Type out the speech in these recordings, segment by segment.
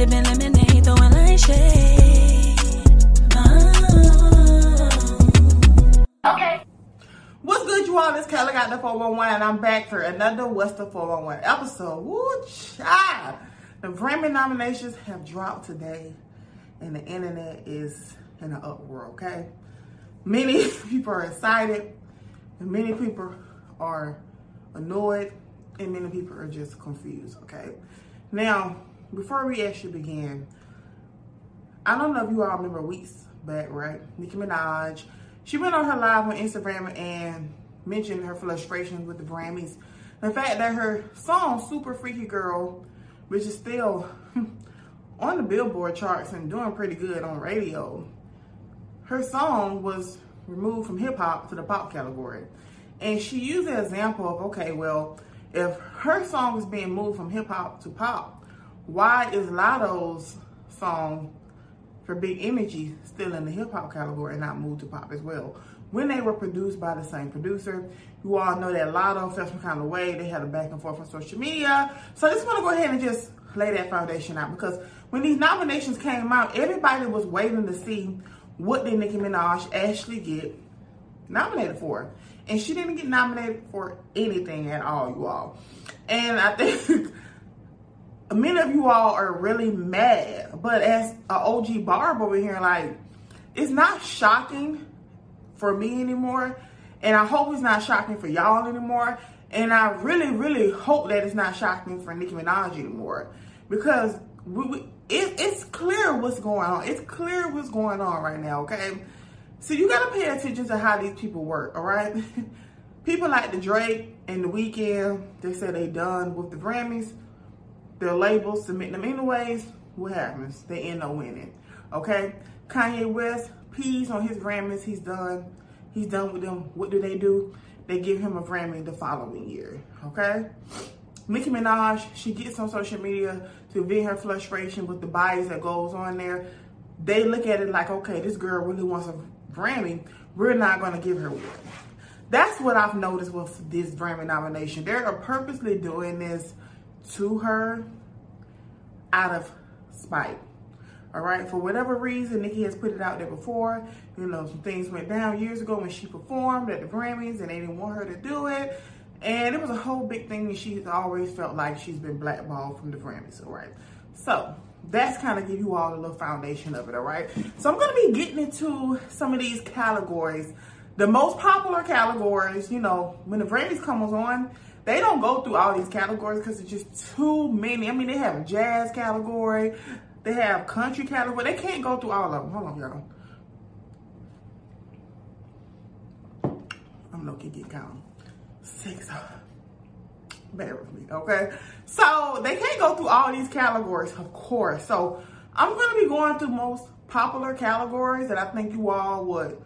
Sipping lemonade, throwing light shade. Oh. Okay. What's good, you all? This Kelly got the 411, and I'm back for another What's the 411 episode. Woo, child. The Grammy nominations have dropped today, and the internet is in an uproar, okay? Many people are excited, and many people are annoyed, and many people are just confused, okay? Now, before we actually begin, I don't know if you all remember weeks back, right? Nicki Minaj, she went on her live on Instagram and mentioned her frustration with the Grammys. The fact that her song, Super Freaky Girl, which is still on the Billboard charts and doing pretty good on radio, her song was removed from hip hop to the pop category. And she used the example of, okay, well, if her song is being moved from hip hop to pop, why is Latto's song for Big Energy still in the hip hop category and not moved to pop as well? When they were produced by the same producer, you all know that Latto felt some kind of way. They had a back and forth on social media. So I just want to go ahead and just lay that foundation out because when these nominations came out, everybody was waiting to see what did Nicki Minaj actually get nominated for. And she didn't get nominated for anything at all, you all. And I think many of you all are really mad. But as an OG barb over here, like, it's not shocking for me anymore. And I hope it's not shocking for y'all anymore. And I really, really hope that it's not shocking for Nicki Minaj anymore. Because we, we, it, it's clear what's going on. It's clear what's going on right now, okay? So you gotta pay attention to how these people work, all right? people like the Drake and the Weeknd, they say they done with the Grammys. Their labels submit them anyways. What happens? They end up winning, okay? Kanye West, pees on his Grammys. He's done. He's done with them. What do they do? They give him a Grammy the following year, okay? Nicki Minaj, she gets on social media to vent her frustration with the bias that goes on there. They look at it like, okay, this girl really wants a Grammy. We're not going to give her one. That's what I've noticed with this Grammy nomination. They are purposely doing this to her out of spite. All right, for whatever reason, Nicki has put it out there before. You know, some things went down years ago when she performed at the Grammys and they didn't want her to do it. And it was a whole big thing and she's always felt like she's been blackballed from the Grammys, all right? So that's kind of give you all a little foundation of it, all right? So I'm gonna be getting into some of these categories. The most popular categories, you know, when the Grammys comes on, they don't go through all these categories because it's just too many. I mean, they have jazz category, they have country category. They can't go through all of them. Hold on, y'all. I'm looking get count. Six. Bear with me, okay? So they can't go through all these categories, of course. So I'm gonna be going through most popular categories that I think you all would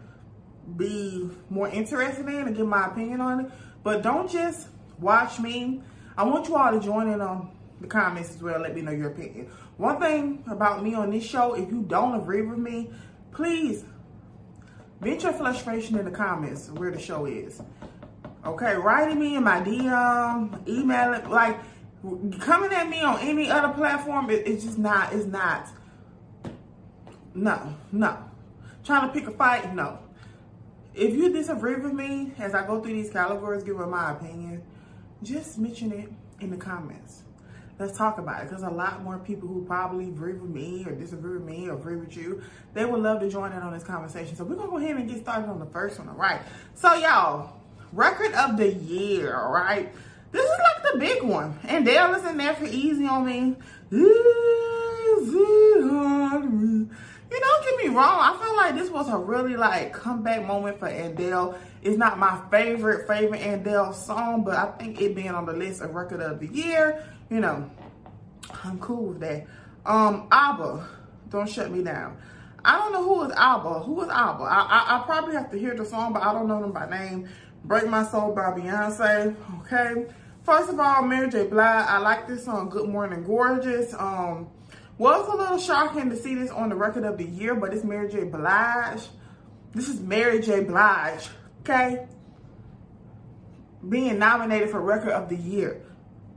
be more interested in and give my opinion on it. But don't just watch me. I want you all to join in on the comments as well. Let me know your opinion. One thing about me on this show, if you don't agree with me, please vent your frustration in the comments where the show is. Okay, writing me in my DM, emailing, like coming at me on any other platform, it, it's just not, it's not. No, no. Trying to pick a fight, no. If you disagree with me as I go through these categories, giving my opinion, just mention it in the comments. Let's talk about it because a lot more people who probably agree with me or disagree with me or agree with you, they would love to join in on this conversation. So we're going to go ahead and get started on the first one, all right? So y'all, record of the year, all right? This is like the big one. And Dale is in there for Easy on Me. Easy on Me. You don't get me wrong. I feel like this was a really like comeback moment for Adele. It's not my favorite, favorite Adele song, but I think it being on the list of record of the year, you know, I'm cool with that. Um, ABBA, don't shut me down. I don't know who is ABBA. Who is ABBA? I, I, I probably have to hear the song, but I don't know them by name. Break My Soul by Beyonce. Okay. First of all, Mary J. Blige. I like this song, Good Morning Gorgeous. Um, was a little shocking to see this on the record of the year, but it's Mary J. Blige. This is Mary J. Blige, okay? Being nominated for record of the year.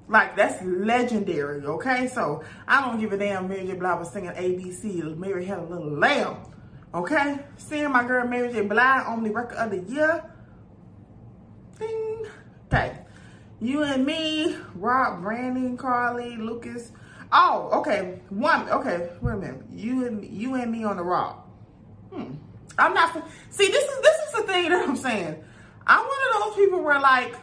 Like that's legendary, okay? So I don't give a damn Mary J. Blige was singing ABC. Mary had a little lamb. Okay? Seeing my girl Mary J. Blige on the record of the year. Ding. Okay. You and me, Rob, Brandon, Carly, Lucas. Oh, okay. One. Okay. Wait a minute. You and you and me on the rock. Hmm. I'm not. See, this is this is the thing that I'm saying. I'm one of those people where like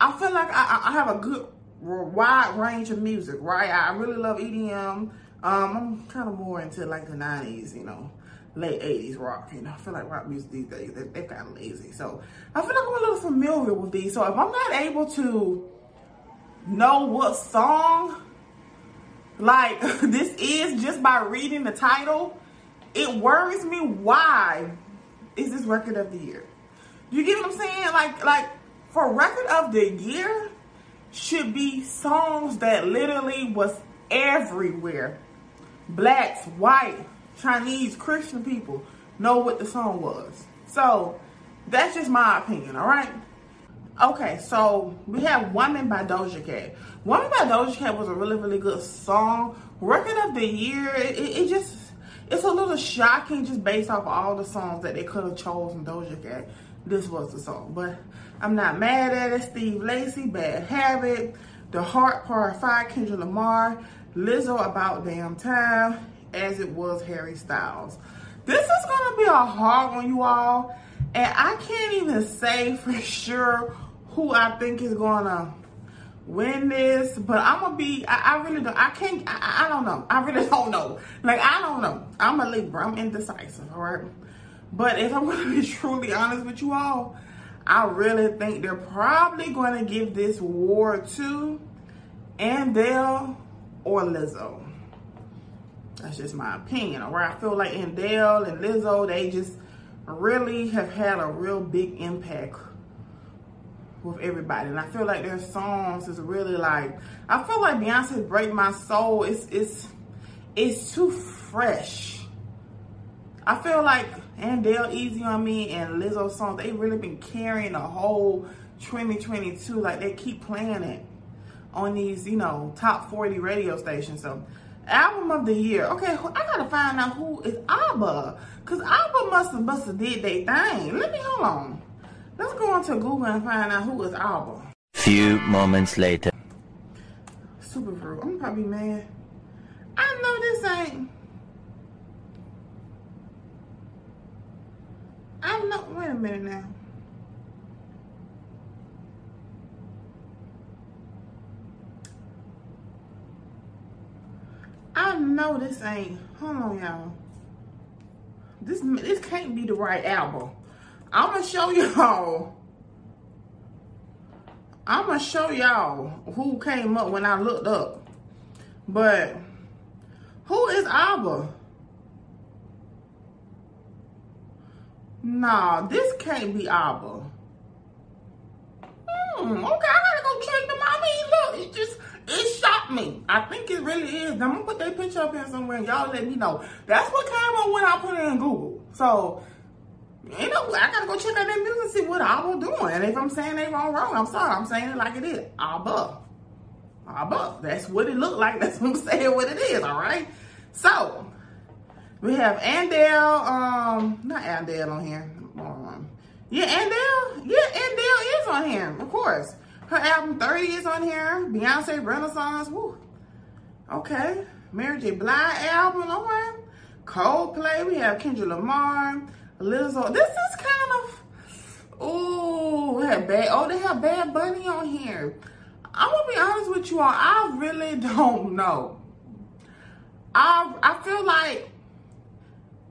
I feel like I, I have a good wide range of music, right? I really love EDM. Um, I'm kind of more into like the 90s, you know, late 80s rock. You know, I feel like rock music these days, they're, they're kind of lazy. So I feel like I'm a little familiar with these. So if I'm not able to know what song like this is just by reading the title, it worries me why is this record of the year? You get what I'm saying? Like, like for record of the year should be songs that literally was everywhere. Blacks, white, Chinese, Christian people know what the song was. So that's just my opinion, all right? Okay, so we have Woman by Doja Cat. Woman by Doja Cat was a really, really good song. Record of the year, it, it, it just, it's a little shocking just based off all the songs that they could have chosen Doja Cat. This was the song, but I'm not mad at it. Steve Lacy, Bad Habit, The Heart Part 5, Kendrick Lamar, Lizzo, About Damn Time, as it was Harry Styles. This is to be a hard one, you all. And I can't even say for sure who I think is to win this, but I'm gonna be, I, I really don't, I can't, I, I, don't know. I really don't know. Like, I don't know. I'm a Libra, I'm indecisive, all right? But if I'm gonna be truly honest with you all, I really think they're probably to give this war to Andale or Lizzo. That's just my opinion. Or I feel like Andale and Lizzo, they just really have had a real big impact with everybody. And I feel like their songs is really like, I feel like Beyonce Break My Soul is it's it's too fresh. I feel like Andale Easy on Me and Lizzo songs, they really been carrying the whole 2022. Like they keep playing it on these, you know, top 40 radio stations. So album of the year. Okay, I gotta find out who is ABBA. Cause ABBA must have must have did their thing. Let me hold on. Let's go onto Google and find out who is ABBA. Few moments later. Super Fruit. I'm probably mad. I know this ain't I'm not, wait a minute now. I know this ain't, hold on y'all. This, this can't be the right album. I'm gonna show y'all. I'm gonna show y'all who came up when I looked up. But who is ABBA? Nah, this can't be ABBA. Hmm, okay, I gotta go check them. I mean, look, it just, it shocked me. I think it really is. I'm gonna put that picture up here somewhere. And y'all let me know. That's what came up when I put it in Google. So, you know, I gotta go check out that music and see what ABBA doing. And if I'm saying they wrong, wrong, I'm sorry. I'm saying it like it is. ABBA. ABBA. That's what it looked like. That's what I'm saying what it is, all right? So, we have Andale, um, not Andale on here. Um, yeah, Andale, yeah, Andale is on here, of course. Her album 30 is on here. Beyonce Renaissance, woo. Okay. Mary J. Blige album, right. Coldplay, we have Kendrick Lamar, Lizzo. This is kind of, ooh, have bad, oh, they have Bad Bunny on here. I'm gonna be honest with you all, I really don't know. I, I feel like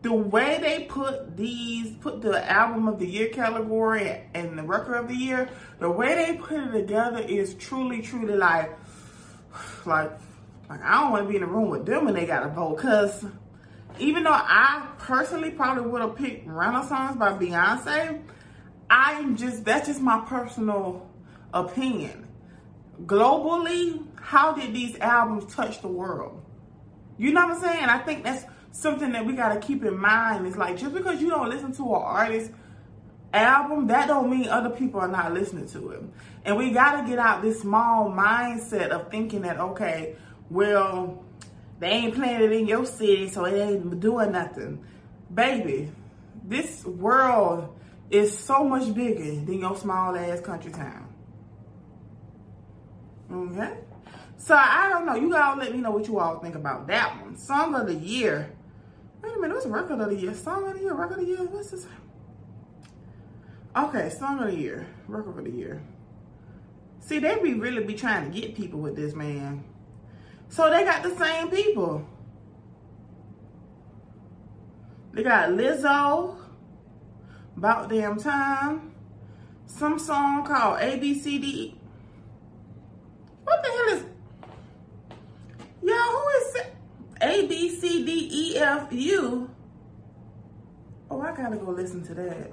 the way they put these, put the album of the year category and the record of the year, the way they put it together is truly, truly like, like, like I don't want to be in the room with them when they got to vote. Cause even though I personally probably would have picked Renaissance by Beyonce, I'm just, that's just my personal opinion. Globally, how did these albums touch the world? You know what I'm saying? I think that's something that we got to keep in mind It's like just because you don't listen to an artist album, that don't mean other people are not listening to it. And we got to get out this small mindset of thinking that, okay, well, they ain't playing it in your city, so it ain't doing nothing. Baby, this world is so much bigger than your small ass country town. Okay? So I don't know. You all let me know what you all think about that one. Song of the year. Wait a minute, what's record of the year? Song of the year, record of the year. What's this? Okay, song of the year, record of the year. See, they be really be trying to get people with this man. So they got the same people. They got Lizzo, About Damn Time, some song called ABCD. What the hell is, y'all, who is A, B, C, D, E, F, U? Oh, I gotta go listen to that.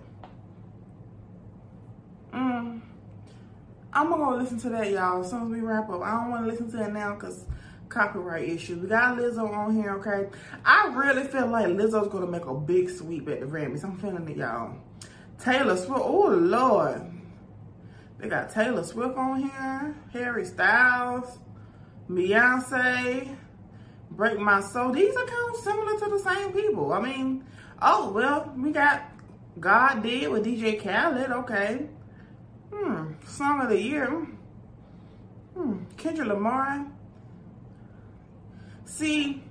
Mm. I'm gonna go listen to that, y'all, as soon as we wrap up. I don't wanna listen to it now because copyright issues. We got Lizzo on here, okay? I really feel like Lizzo's gonna make a big sweep at the Grammys. I'm feeling it, y'all. Taylor Swift, oh Lord. They got Taylor Swift on here, Harry Styles, Beyonce, Break My Soul. These are kind of similar to the same people. I mean, oh, well, we got God Did with DJ Khaled, okay. Hmm, Song of the Year. Hmm, Kendrick Lamar. See,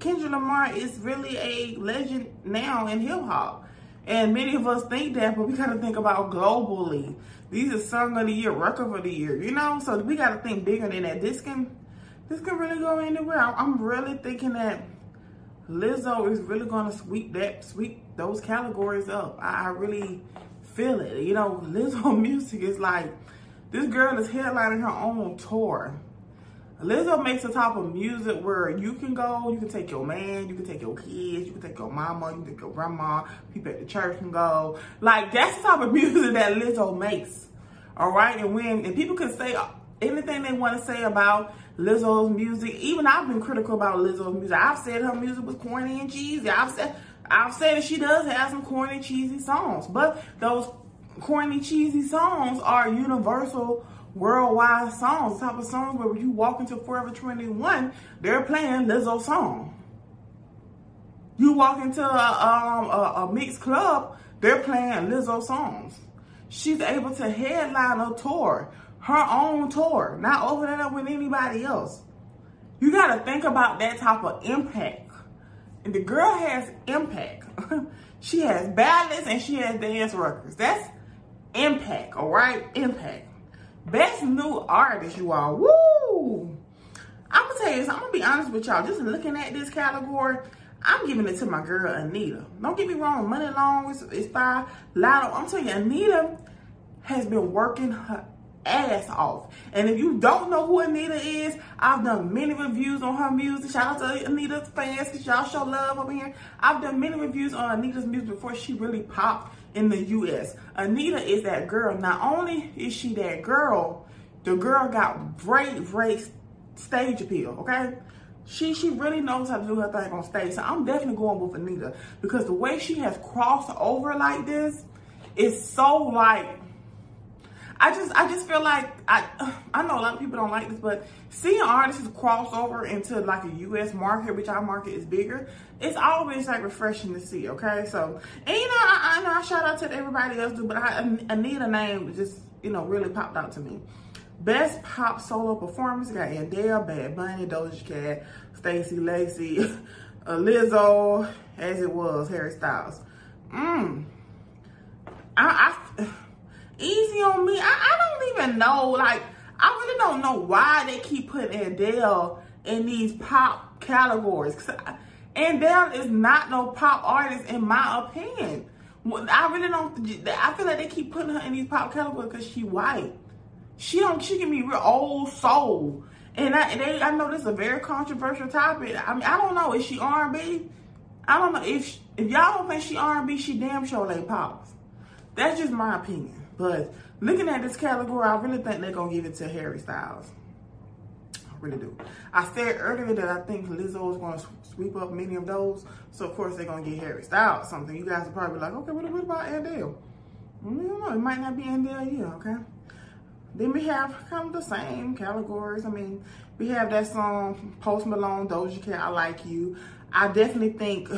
Kendrick Lamar is really a legend now in hip hop. And many of us think that, but we gotta think about globally. These are song of the year, record of the year, you know? So we gotta think bigger than that. This can this can really go anywhere. I'm really thinking that Lizzo is really gonna sweep that sweep those categories up. I, I really feel it. You know, Lizzo music is like this girl is headlining her own tour. Lizzo makes a type of music where you can go, you can take your man, you can take your kids, you can take your mama, you can take your grandma, people at the church can go. Like, that's the type of music that Lizzo makes. All right? And when, and people can say anything they want to say about Lizzo's music. Even I've been critical about Lizzo's music. I've said her music was corny and cheesy. I've said, I've said that she does have some corny, cheesy songs. But those corny, cheesy songs are universal worldwide songs, type of songs where you walk into Forever 21, they're playing Lizzo song. You walk into a, um, a, a mixed club, they're playing Lizzo songs. She's able to headline a tour, her own tour, not over up with anybody else. You got to think about that type of impact. And the girl has impact. she has ballads and she has dance records. That's impact, all right? Impact. Best new artist, you all. Woo! I'm gonna tell you this. I'm gonna be honest with y'all. Just looking at this category, I'm giving it to my girl Anitta. Don't get me wrong. Muni Long is, is fine. Latto. I'm telling you, Anitta has been working her ass off. And if you don't know who Anitta is, I've done many reviews on her music. Shout out to Anitta's fans because y'all show love over here. I've done many reviews on Anitta's music before she really popped in the U.S. Anitta is that girl. Not only is she that girl, the girl got great, great stage appeal, okay? She she really knows how to do her thing on stage. So I'm definitely going with Anitta because the way she has crossed over like this is so like I just I just feel like I I know a lot of people don't like this, but seeing artists cross over into like a US market, which our market is bigger, it's always like refreshing to see, okay? So and you know, I, I know I shout out to everybody else do, but I um, Anitta name just, you know, really popped out to me. Best pop solo performance got Adele, Bad Bunny, Doja Cat, Stacey Lacey, Lizzo, as it was, Harry Styles. Mmm. I, I easy on me. I, I don't even know. Like, I really don't know why they keep putting Adele in these pop categories. Adele is not no pop artist in my opinion. I really don't. I feel like they keep putting her in these pop categories because she white. She don't. She can be real old soul. And I, they, I know this is a very controversial topic. I mean, I don't know. Is she R&B? I don't know if if y'all don't think she R&B, she damn sure like pop. That's just my opinion. But looking at this category, I really think they're going to give it to Harry Styles. I really do. I said earlier that I think Lizzo is going to sweep up many of those. So, of course, they're going to get Harry Styles something. You guys are probably like, okay, what, what about Adele? Mm, I don't know. It might not be there year, okay? Then we have kind of the same categories. I mean, we have that song Post Malone, Doja Cat, I Like You. I definitely think,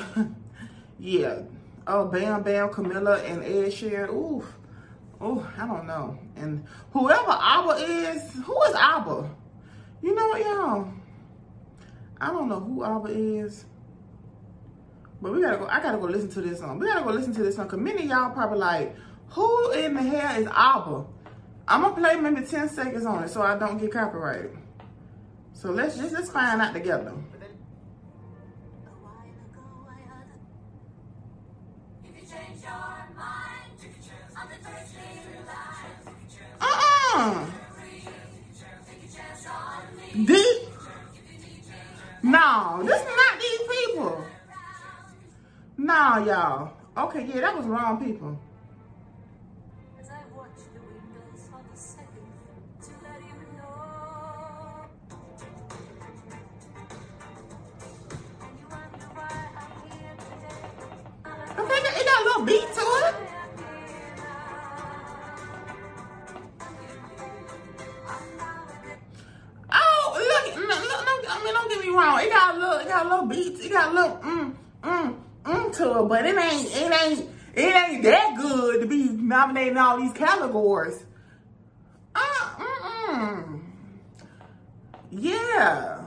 yeah. Oh, Bam Bam, Camila, and Ed Sheeran. Ooh, ooh, I don't know. And whoever ABBA is, who is ABBA? You know what, y'all? I don't know who ABBA is. But we gotta go, I gotta go listen to this song. We gotta go listen to this song. Cause many y'all probably like, who in the hell is ABBA? I'm gonna play maybe 10 seconds on it so I don't get copyrighted. So let's just let's find out together. Uh-uh. Deep. No, this is not these people. No, y'all. Okay, yeah, that was wrong people. As but it ain't, it ain't, it ain't that good to be nominating all these categories. Uh, mm-mm. Yeah.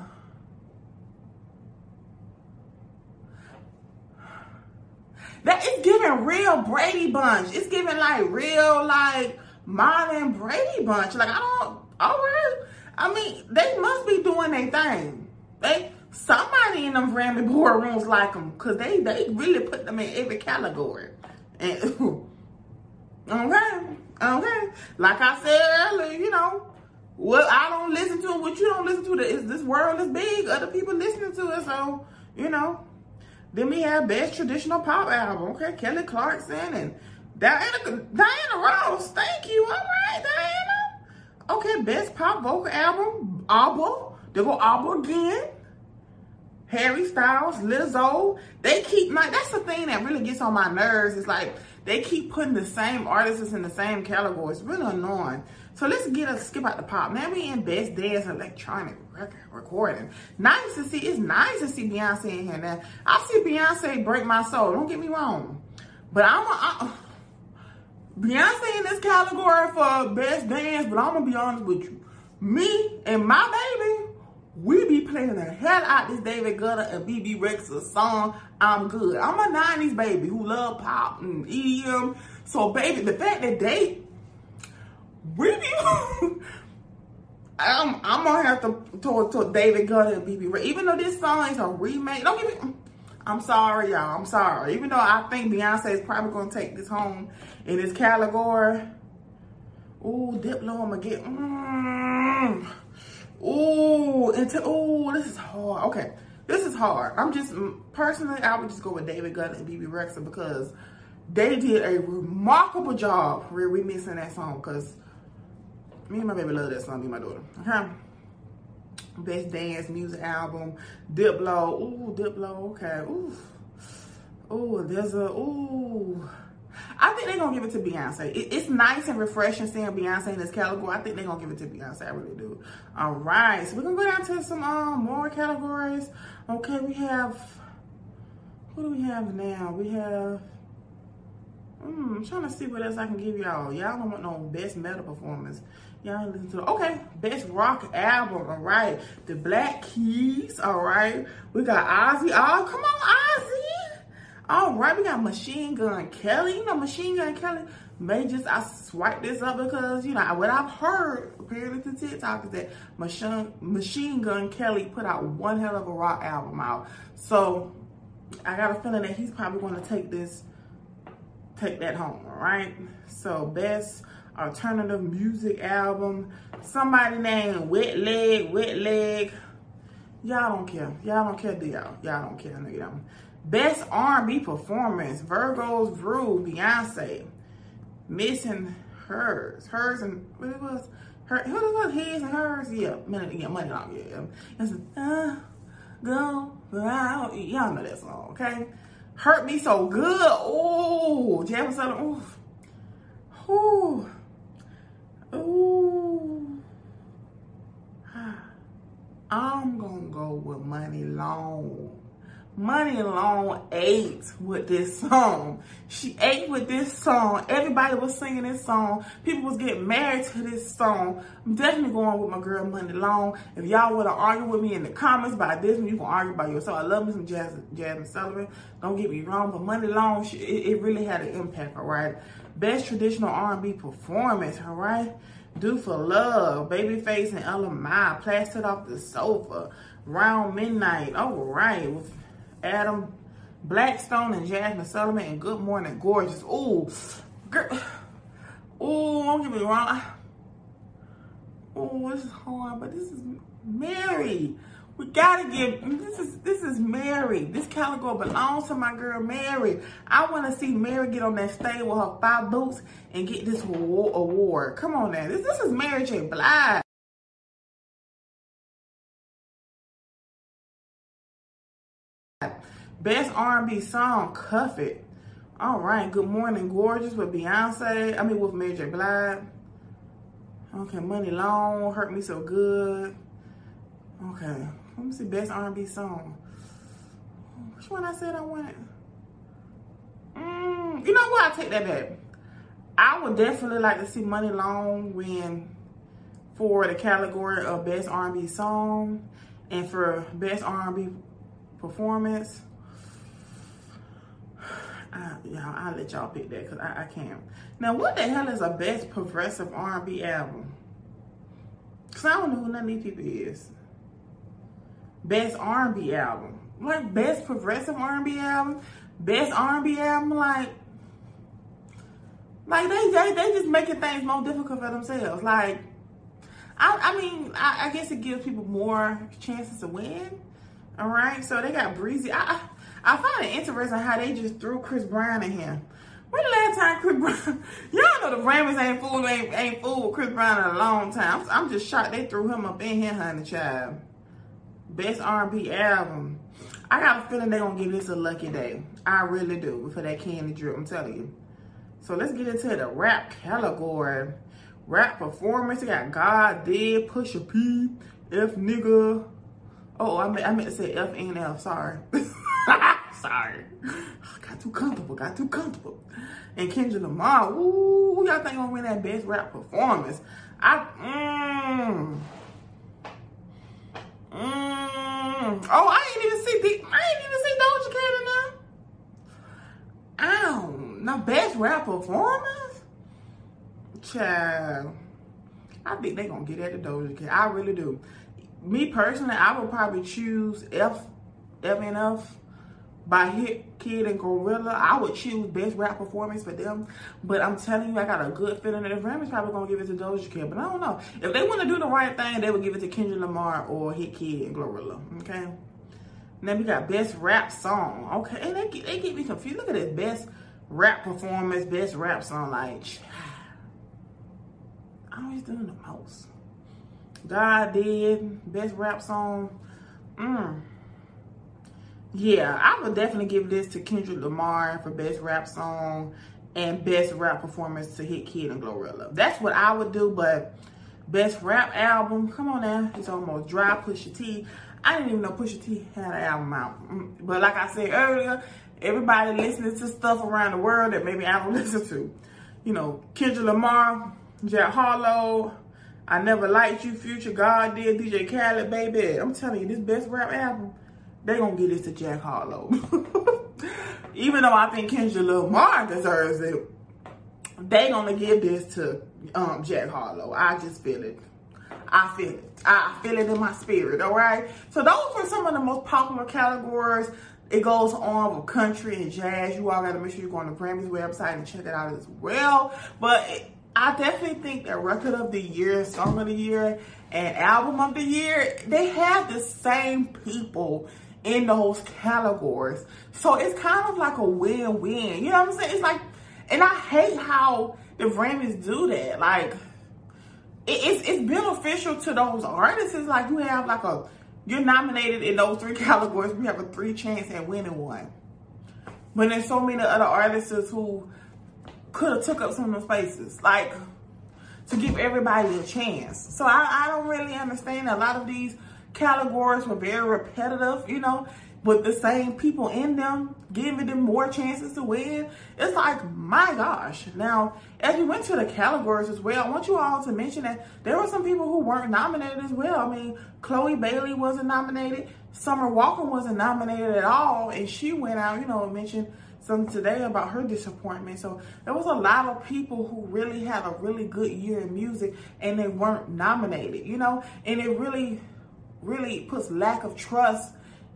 That is giving real Brady Bunch. It's giving like real like modern Brady Bunch. Like I don't. All right. I mean, they must be doing their thing. They somebody in them Grammy boardrooms like them because they they really put them in every category. And okay, okay. Like I said earlier, you know. What I don't listen to, them, what you don't listen to, is this world is big. Other people listening to it, so you know. Then we have best traditional pop album. Okay, Kelly Clarkson and Diana Diana Ross. Thank you. All right, Diana. Okay, best pop vocal album. ABBA. They go ABBA again. Harry Styles, Lizzo. They keep like that's the thing that really gets on my nerves. It's like they keep putting the same artists in the same category. It's really annoying. So let's get us skip out the pop. Now we in best dance electronic record recording. Nice to see. It's nice to see Beyonce in here. Now I see Beyonce break my soul. Don't get me wrong, but I'm a, Beyonce in this category for best dance. But I'm gonna be honest with you. Me and my baby, we be playing the hell out this David Guetta and Bebe Rexha song. I'm good. I'm a 90s baby who love pop and EDM. So baby, the fact that they we be I'm I'm gonna have to talk to David Guetta and BB Rex. Even though this song is a remake, don't give me I'm sorry, y'all. I'm sorry. Even though I think Beyonce is probably gonna take this home in this category. Ooh, Diplo, I'm gonna get. Mm, ooh, into ooh, this is hard. Okay, this is hard. I'm just mm, personally, I would just go with David Guetta and Bebe Rexha because they did a remarkable job remixing that song. Cause me and my baby love that song. Me and my daughter. Okay. Best dance music album, Diplo. Ooh, Diplo. Okay. Ooh. Ooh, there's a ooh. I think they're gonna give it to Beyonce. It, it's nice and refreshing seeing Beyonce in this category. I think they're gonna give it to Beyonce. I really do. All right, so we're gonna go down to some um more categories. Okay, we have who do we have now? We have Hmm, I'm trying to see what else I can give y'all. Y'all don't want no best metal performance. Y'all listen to okay, best rock album. All right, the Black Keys. All right, we got Ozzy. Oh, come on, Ozzy. All right, we got Machine Gun Kelly. You know, Machine Gun Kelly. May just I swipe this up because you know what I've heard apparently to TikTok is that Machine Machine Gun Kelly put out one hell of a rock album out. So I got a feeling that he's probably going to take this take that home, all right? So best alternative music album, somebody named Wet Leg, Wet Leg. Y'all don't care. Y'all don't care, do y'all? Y'all don't care, nigga. Best R&B performance, Virgo's Groove, Beyonce. Missing hers. Hers and, what it was? Her, who was his and hers? Yeah, minute, yeah, Muni Long, yeah. It's, uh, go out. Y'all know that song, okay? Hurt Me So Good. Oh, Jazmine Sullivan. Ooh. Whew. Ooh. I'm gonna go with Muni Long. Muni Long ate with this song. She ate with this song. Everybody was singing this song. People was getting married to this song. I'm definitely going with my girl Muni Long. If y'all want to argue with me in the comments about this one, you can argue by yourself. I love me some Jazz, Jazmine Sullivan. Don't get me wrong, but Muni Long, she, it, it really had an impact, all right? Best traditional R&B performance, all right? Do for Love, Babyface and Ella Mai, Plastic Off the Sofa, Round Midnight, all right, with Adam Blackstone and Jazmine Sullivan and Good Morning Gorgeous. Ooh, girl. Ooh, don't get me wrong. Ooh, this is hard, but this is Mary. We gotta give this is this is Mary. This category belongs to my girl Mary. I want to see Mary get on that stage with her five boots and get this award. Come on now, this this is Mary J. Blige. Best R&B song, Cuff It. All right, Good Morning Gorgeous with Beyonce. I mean, with Mary J. Blige. Okay, Muni Long, Hurt Me So Good. Okay, let me see, Best R&B song. Which one I said I wanted? Mm, you know what? I take that back. I would definitely like to see Muni Long win for the category of Best R&B Song and for Best R&B Performance. Y'all, I'll let y'all pick that because I, I can't. Now, what the hell is a best progressive R&B album? Because I don't know who none of these people is. Best R&B album. Like, best progressive R&B album? Best R&B album? Like, like they, they, they just making things more difficult for themselves. Like, I, I mean, I, I guess it gives people more chances to win. All right, so they got Breezy. I, I I find it interesting how they just threw Chris Brown in here. When the last time Chris Brown, y'all know the Grammys ain't fool ain't, ain't fool with Chris Brown in a long time. I'm, just shocked they threw him up in here, honey child. Best R&B album. I got a feeling they gonna give this a Lucky Daye. I really do for that candy drip. I'm telling you. So let's get into the rap category. Rap performance. We got God Did, Pushin P, F Nigga. Oh, I meant, I meant to say F N F. Sorry. Sorry. Got too comfortable. Got too comfortable. And Kendrick Lamar. Ooh, who y'all think gonna win that best rap performance? I mmm. Mmm. Oh, I ain't even see the I ain't even see Doja Cat in there. Ow. Now best rap performance? Child. I think they gonna get at the Doja Cat. I really do. Me personally, I would probably choose F FNF by Hitkidd and Glorilla. I would choose best rap performance for them. But I'm telling you, I got a good feeling that the Grammys probably gonna give it to Doja Cat. But I don't know. If they want to do the right thing, they would give it to Kendrick Lamar or Hitkidd and Glorilla. Okay. then we got best rap song. Okay, and they get, they get me confused. Look at this best rap performance, best rap song. Like, I always doing the most. God did best rap song. Mm. Yeah, I would definitely give this to Kendrick Lamar for best rap song and best rap performance to Hitkidd and Glorilla. That's what I would do, but best rap album, come on now, it's almost dry Pusha T. I didn't even know Pusha T had an album out. Mm, but like I said earlier, everybody listening to stuff around the world that maybe I don't listen to. You know, Kendrick Lamar, Jack Harlow, I Never Liked You, Future God did, DJ Khaled, baby. I'm telling you, this best rap album, they gonna get this to Jack Harlow. Even though I think Kendrick Lamar deserves it, they gonna give this to um, Jack Harlow. I just feel it. I feel it. I feel it in my spirit, all right? So those were some of the most popular categories. It goes on with country and jazz. You all gotta make sure you go on the Grammys website and check it out as well. But I definitely think that record of the year, song of the year, and album of the year, they have the same people in those categories. So it's kind of like a win-win. You know what I'm saying? It's like, and I hate how the Grammys do that. Like, it's it's beneficial to those artists. It's like you have like a, you're nominated in those three categories. We have a three chance at winning one. But there's so many other artists who could have took up some of those spaces. Like to give everybody a chance. So I, I don't really understand a lot of these categories were very repetitive, you know, with the same people in them, giving them more chances to win. It's like, my gosh. Now, as we went to the categories as well, I want you all to mention that there were some people who weren't nominated as well. I mean, Chloe Bailey wasn't nominated. Summer Walker wasn't nominated at all. And she went out, you know, mentioned something today about her disappointment. So there was a lot of people who really had a really good year in music and they weren't nominated, you know, and it really, really puts lack of trust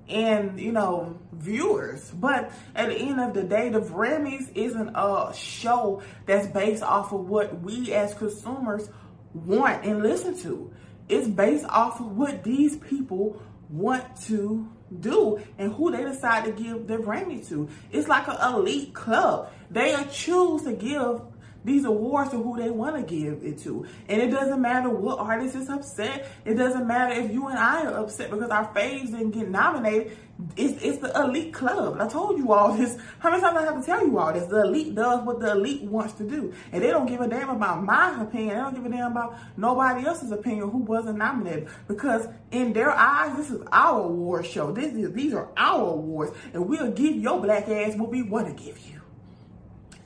in, you know, viewers. But at the end of the day, the Grammys isn't a show that's based off of what we as consumers want and listen to. It's based off of what these people want to do and who they decide to give their Grammy to. It's like an elite club. They choose to give these awards to who they want to give it to. And it doesn't matter what artist is upset. It doesn't matter if you and I are upset because our faves didn't get nominated. It's, it's the elite club. I told you all this. How many times I have to tell you all this? The elite does what the elite wants to do. And they don't give a damn about my opinion. They don't give a damn about nobody else's opinion who wasn't nominated. Because in their eyes, this is our award show. This is, these are our awards. And we'll give your black ass what we want to give you.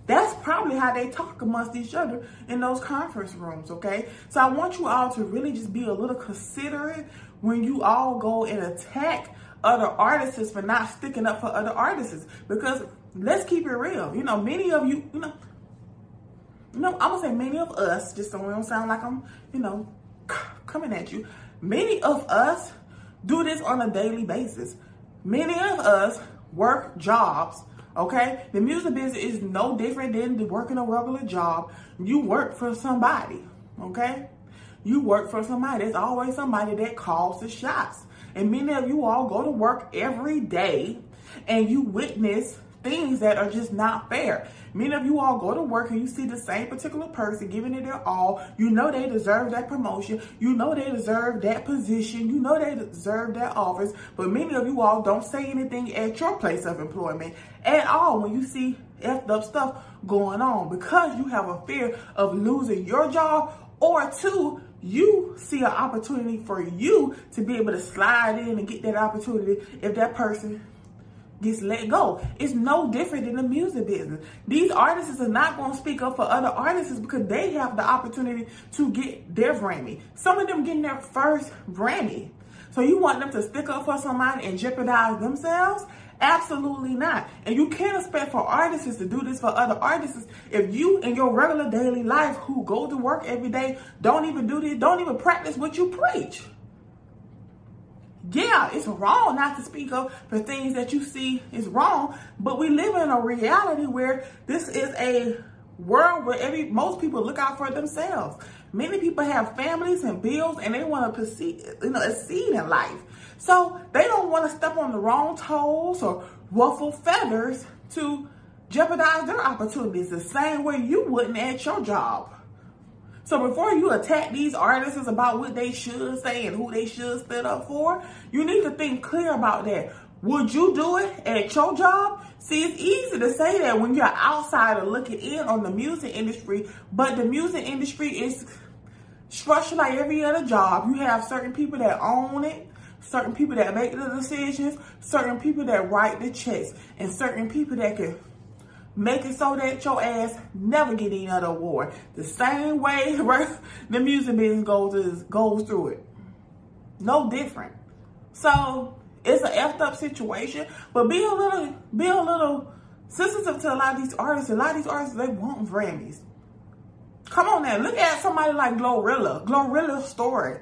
That's probably how they talk amongst each other in those conference rooms, okay? So I want you all to really just be a little considerate when you all go and attack other artists for not sticking up for other artists. Because let's keep it real. You know, many of you, you know, you know, I'm gonna say many of us, just so it don't sound like I'm, you know, coming at you. Many of us do this on a daily basis. Many of us work jobs Okay? The music business is no different than working a regular job. You work for somebody. Okay? You work for somebody. There's always somebody that calls the shots. And many of you all go to work every day and you witness things that are just not fair. Many of you all go to work and you see the same particular person giving it their all. You know they deserve that promotion. You know they deserve that position. You know they deserve that office. But many of you all don't say anything at your place of employment at all when you see effed up stuff going on because you have a fear of losing your job or two, you see an opportunity for you to be able to slide in and get that opportunity if that person gets let go. It's no different than the music business. These artists are not going to speak up for other artists because they have the opportunity to get their Grammy. Some of them getting their first Grammy. So you want them to stick up for somebody and jeopardize themselves? Absolutely not. And you can't expect for artists to do this for other artists if you in your regular daily life who go to work every day don't even do this, don't even practice what you preach yeah, it's wrong not to speak up for things that you see is wrong, but we live in a reality where this is a world where every most people look out for themselves. Many people have families and bills and they want to proceed, you know, exceed in life. So they don't want to step on the wrong toes or ruffle feathers to jeopardize their opportunities the same way you wouldn't at your job. So before you attack these artists about what they should say and who they should stand up for, you need to think clear about that. Would you do it at your job? See, it's easy to say that when you're outsider looking in on the music industry, but the music industry is structured like every other job. You have certain people that own it, certain people that make the decisions, certain people that write the checks, and certain people that can Make it so that your ass never get any other award. The same way the music business goes is, goes through it. No different. So it's an effed up situation, but be a little, be a little sensitive to a lot of these artists. A lot of these artists, they want Grammys. Come on now, look at somebody like Glorilla. Glorilla's story.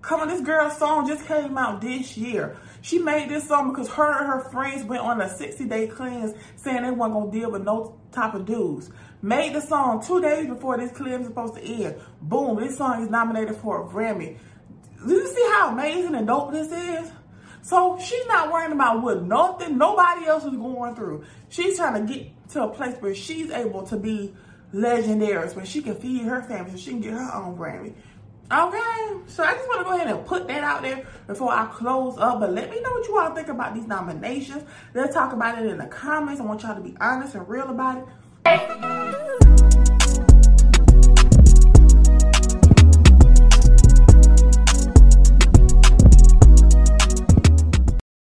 Come on, this girl's song just came out this year. She made this song because her and her friends went on a 60 day cleanse saying they weren't going to deal with no type of dudes. Made the song two days before this cleanse was supposed to end. Boom, this song is nominated for a Grammy. Do you see how amazing and dope this is? So she's not worrying about what nothing, nobody else is going through. She's trying to get to a place where she's able to be legendary, where she can feed her family, so she can get her own Grammy. Okay, so I just want to go ahead and put that out there before I close up. But let me know what you all think about these nominations. Let's talk about it in the comments. I want y'all to be honest and real about it.